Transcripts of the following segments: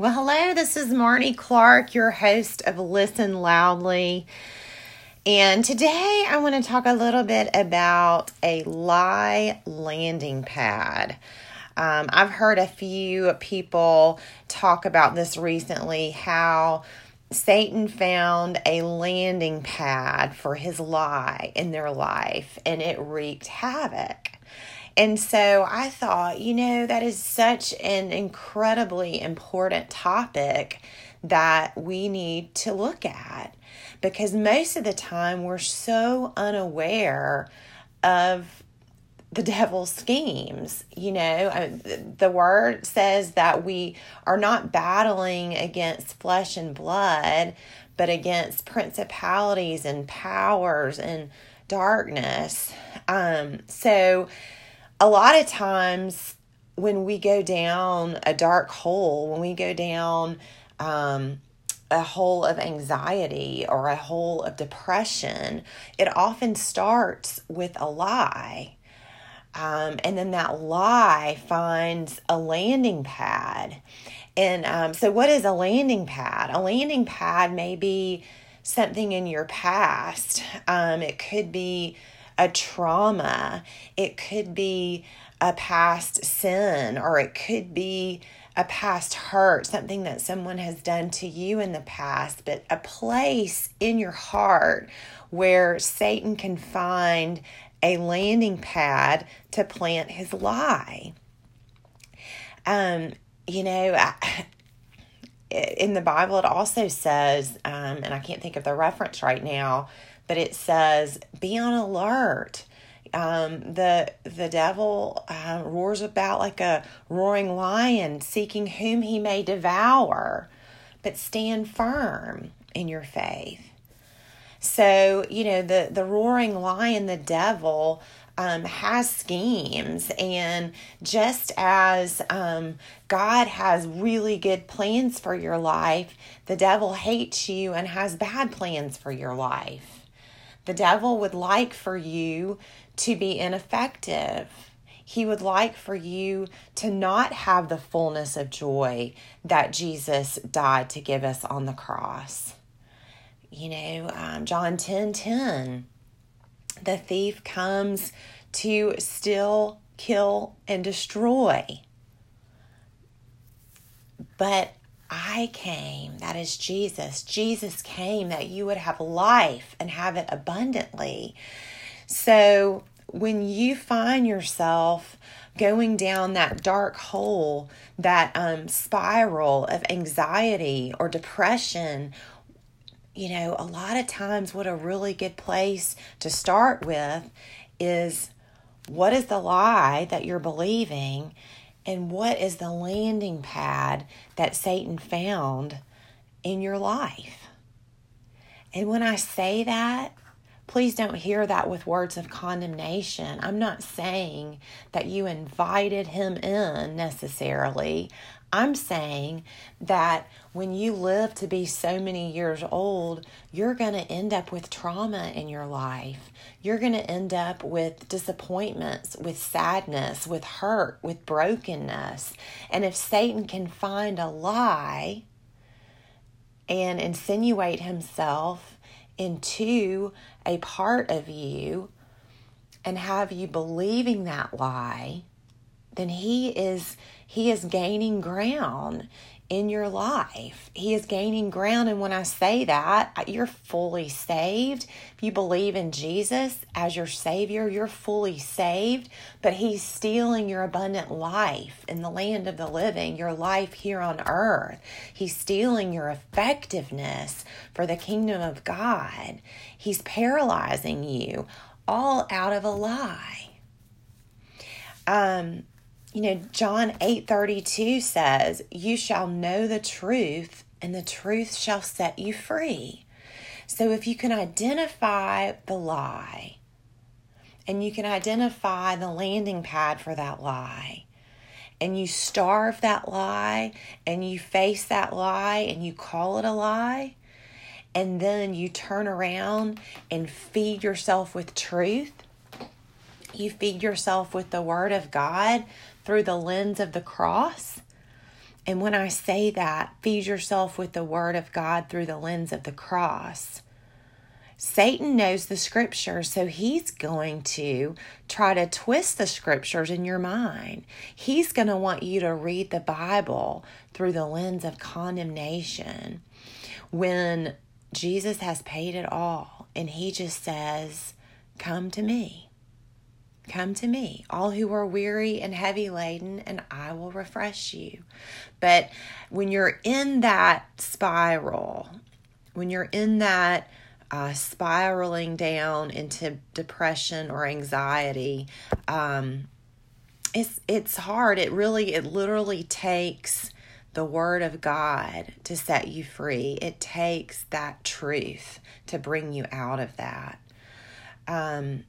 Well, hello, this is Marnie Clark, your host of Listen Loudly. And today I want to talk a little bit about a lie landing pad. Um, I've heard a few people talk about this recently how Satan found a landing pad for his lie in their life and it wreaked havoc. And so I thought, you know, that is such an incredibly important topic that we need to look at because most of the time we're so unaware of the devil's schemes. You know, the word says that we are not battling against flesh and blood, but against principalities and powers and darkness. Um, so, a lot of times when we go down a dark hole, when we go down um, a hole of anxiety or a hole of depression, it often starts with a lie. Um, and then that lie finds a landing pad. And um, so, what is a landing pad? A landing pad may be something in your past, um, it could be a trauma, it could be a past sin, or it could be a past hurt, something that someone has done to you in the past, but a place in your heart where Satan can find a landing pad to plant his lie. Um, you know, I, in the Bible, it also says, um, and I can't think of the reference right now, but it says be on alert. Um, the the devil uh, roars about like a roaring lion, seeking whom he may devour, but stand firm in your faith. So you know the the roaring lion, the devil. Um, has schemes, and just as um, God has really good plans for your life, the devil hates you and has bad plans for your life. The devil would like for you to be ineffective. He would like for you to not have the fullness of joy that Jesus died to give us on the cross. You know, um, John 10 10, the thief comes to steal, kill, and destroy. But I came, that is Jesus. Jesus came that you would have life and have it abundantly. So when you find yourself going down that dark hole, that um, spiral of anxiety or depression, you know, a lot of times what a really good place to start with is what is the lie that you're believing and what is the landing pad that Satan found in your life? And when I say that, please don't hear that with words of condemnation. I'm not saying that you invited him in necessarily. I'm saying that when you live to be so many years old, you're going to end up with trauma in your life. You're going to end up with disappointments, with sadness, with hurt, with brokenness. And if Satan can find a lie and insinuate himself into a part of you and have you believing that lie, then he is he is gaining ground in your life. He is gaining ground. And when I say that, you're fully saved. If you believe in Jesus as your Savior, you're fully saved. But He's stealing your abundant life in the land of the living, your life here on earth. He's stealing your effectiveness for the kingdom of God. He's paralyzing you all out of a lie. Um, you know, John 8:32 says, "You shall know the truth, and the truth shall set you free." So if you can identify the lie, and you can identify the landing pad for that lie, and you starve that lie, and you face that lie, and you call it a lie, and then you turn around and feed yourself with truth, you feed yourself with the Word of God through the lens of the cross, And when I say that, feed yourself with the Word of God through the lens of the cross. Satan knows the scriptures, so he's going to try to twist the scriptures in your mind. He's going to want you to read the Bible through the lens of condemnation when Jesus has paid it all and he just says, Come to me. Come to me, all who are weary and heavy laden, and I will refresh you. But when you're in that spiral, when you're in that uh, spiraling down into depression or anxiety, um, it's it's hard. It really, it literally takes the Word of God to set you free. It takes that truth to bring you out of that. Um,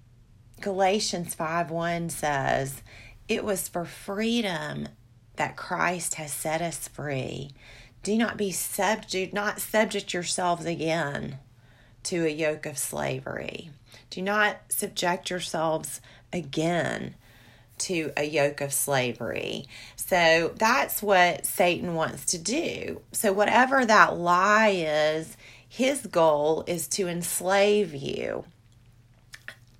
Galatians 5 1 says, It was for freedom that Christ has set us free. Do not be subject, not subject yourselves again to a yoke of slavery. Do not subject yourselves again to a yoke of slavery. So that's what Satan wants to do. So, whatever that lie is, his goal is to enslave you.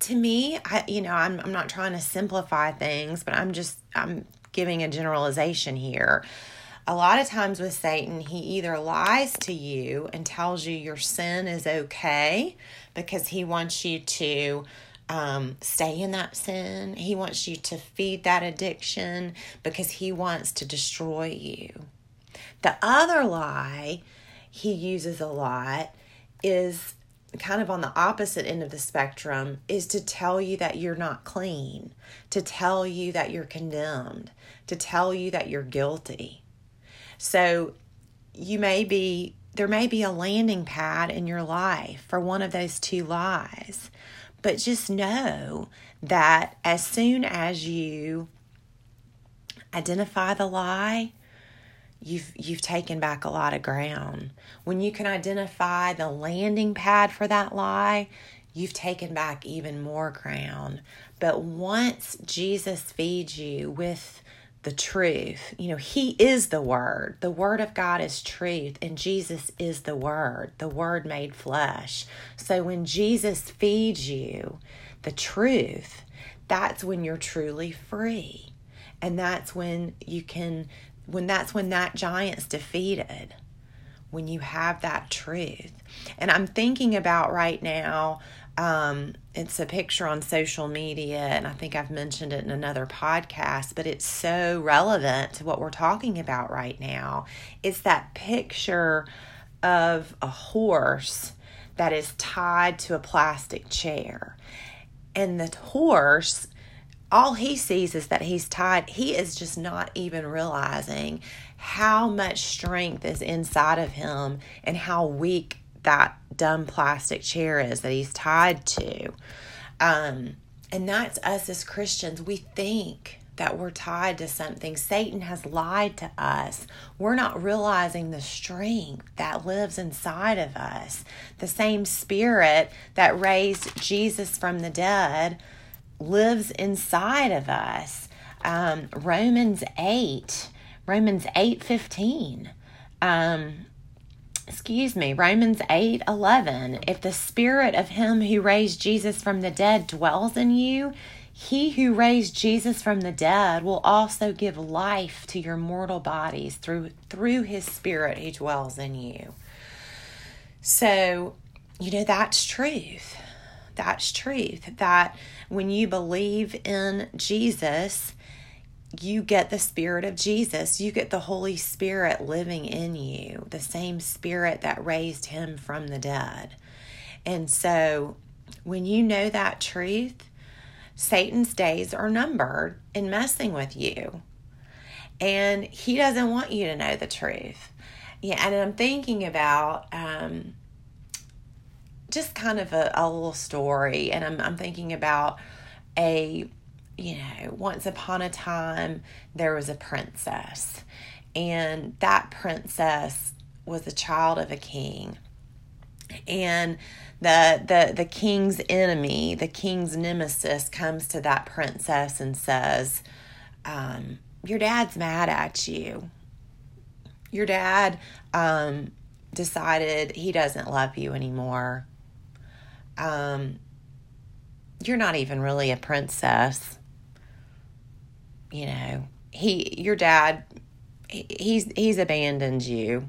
To me, I, you know, I'm, I'm not trying to simplify things, but I'm just, I'm giving a generalization here a lot of times with Satan, he either lies to you and tells you your sin is okay because he wants you to um, stay in that sin. He wants you to feed that addiction because he wants to destroy you. The other lie he uses a lot is kind of on the opposite end of the spectrum is to tell you that you're not clean, to tell you that you're condemned, to tell you that you're guilty. So you may be, there may be a landing pad in your life for one of those two lies. But just know that as soon as you identify the lie, you've you've taken back a lot of ground. When you can identify the landing pad for that lie, you've taken back even more ground. But once Jesus feeds you with the truth. You know, He is the Word. The Word of God is truth, and Jesus is the Word, the Word made flesh. So when Jesus feeds you the truth, that's when you're truly free. And that's when you can, when that's when that giant's defeated, when you have that truth. And I'm thinking about right now, um, it's a picture on social media, and I think I've mentioned it in another podcast, but it's so relevant to what we're talking about right now. It's that picture of a horse that is tied to a plastic chair. And the horse, all he sees is that he's tied. He is just not even realizing how much strength is inside of him and how weak that dumb plastic chair is that he's tied to. Um, and that's us as Christians. We think that we're tied to something. Satan has lied to us. We're not realizing the strength that lives inside of us. The same spirit that raised Jesus from the dead lives inside of us. Um, Romans 8, Romans 8 15. Um, excuse me, Romans 8 11. If the spirit of him who raised Jesus from the dead dwells in you, he who raised Jesus from the dead will also give life to your mortal bodies through through his spirit who dwells in you. So, you know that's truth. That's truth that when you believe in Jesus, you get the Spirit of Jesus. You get the Holy Spirit living in you, the same Spirit that raised him from the dead. And so, when you know that truth, Satan's days are numbered in messing with you. And he doesn't want you to know the truth. Yeah, and I'm thinking about um, just kind of a, a little story, and I'm, I'm thinking about a you know, once upon a time there was a princess, and that princess was a child of a king. And the the the king's enemy, the king's nemesis, comes to that princess and says, um, "Your dad's mad at you. your dad um, decided he doesn't love you anymore. Um, you're not even really a princess. You know, he, your dad, he's he's abandoned you.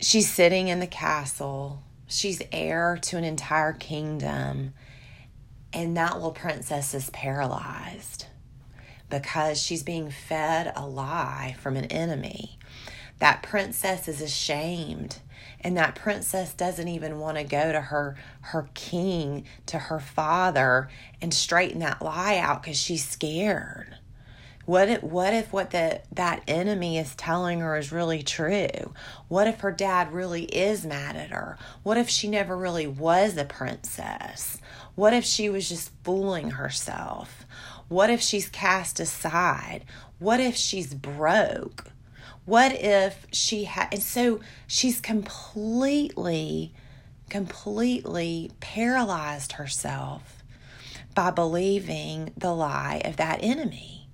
She's sitting in the castle. She's heir to an entire kingdom. And that little princess is paralyzed because she's being fed a lie from an enemy. That princess is ashamed and that princess doesn't even want to go to her her king to her father and straighten that lie out cuz she's scared. What if what if what the that enemy is telling her is really true? What if her dad really is mad at her? What if she never really was a princess? What if she was just fooling herself? What if she's cast aside? What if she's broke? What if she had, and so she's completely, completely paralyzed herself by believing the lie of that enemy.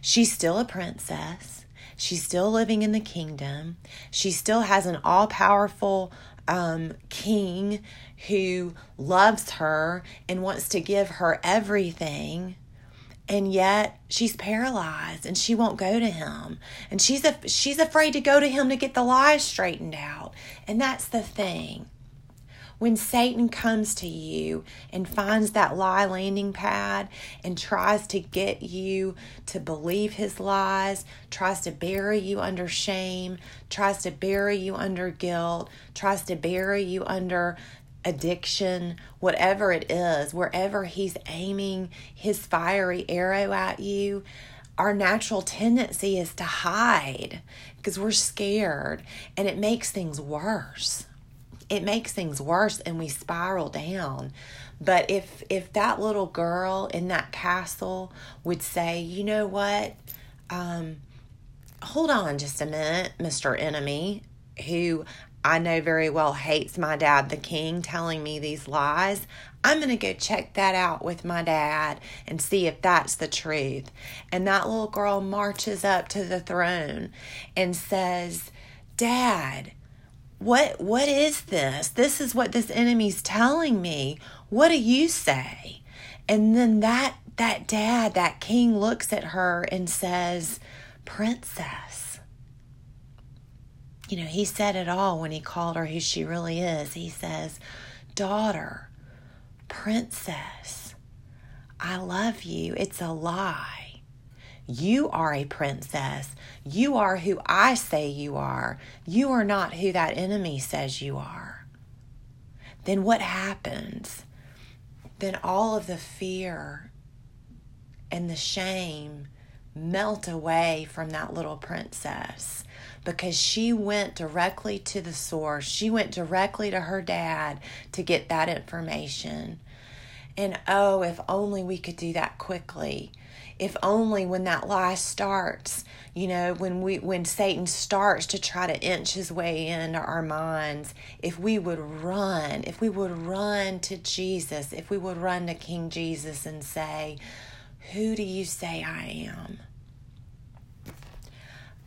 She's still a princess. She's still living in the kingdom. She still has an all powerful um, king who loves her and wants to give her everything and yet she's paralyzed and she won't go to him. And she's a, she's afraid to go to him to get the lies straightened out. And that's the thing. When satan comes to you and finds that lie landing pad and tries to get you to believe his lies tries to bury you under shame tries to bury you under guilt tries to bury you under addiction, whatever it is, wherever he's aiming his fiery arrow at you, our natural tendency is to hide because we're scared and it makes things worse. It makes things worse and we spiral down. But if if that little girl in that castle would say, "You know what? Um hold on just a minute, Mr. Enemy, who I know very well hates my dad, the king, telling me these lies. I'm going to go check that out with my dad and see if that's the truth. And that little girl marches up to the throne and says, Dad, what what is this? This is what this enemy's telling me. What do you say? And then that that dad, that king looks at her and says, Princess you know, he said it all when he called her who she really is. He says, Daughter, princess, I love you. It's a lie. You are a princess. You are who I say you are. You are not who that enemy says you are. Then what happens? Then all of the fear and the shame melt away from that little princess because she went directly to the source. She went directly to her dad to get that information. And oh, if only we could do that quickly. If only when that lie starts, you know, when we when Satan starts to try to inch his way into our minds, if we would run, if we would run to Jesus, if we would run to King Jesus and say, "Who do you say I am?"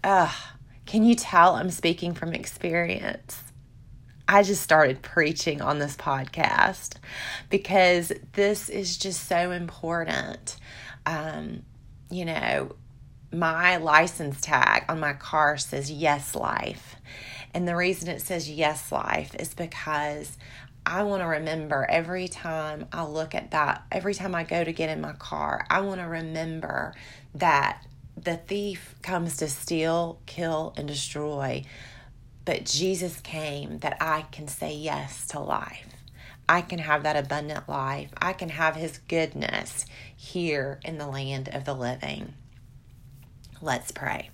Ugh, can you tell I'm speaking from experience? I just started preaching on this podcast because this is just so important. Um, you know, my license tag on my car says Yes Life. And the reason it says Yes Life is because I want to remember every time I look at that, every time I go to get in my car, I want to remember that the thief comes to steal, kill, and destroy. But Jesus came that I can say yes to life. I can have that abundant life. I can have his goodness here in the land of the living. Let's pray.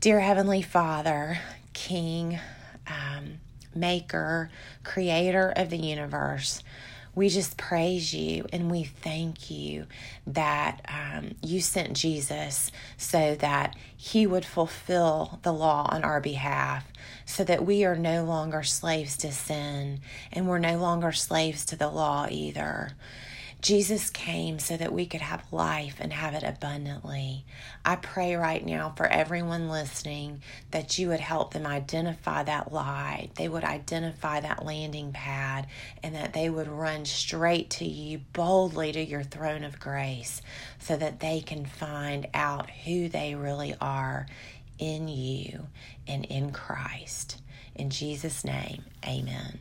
Dear Heavenly Father, King, um, Maker, Creator of the universe, we just praise you and we thank you that um, you sent Jesus so that he would fulfill the law on our behalf, so that we are no longer slaves to sin and we're no longer slaves to the law either. Jesus came so that we could have life and have it abundantly. I pray right now for everyone listening that you would help them identify that lie. They would identify that landing pad and that they would run straight to you boldly to your throne of grace so that they can find out who they really are in you and in Christ. In Jesus' name, amen.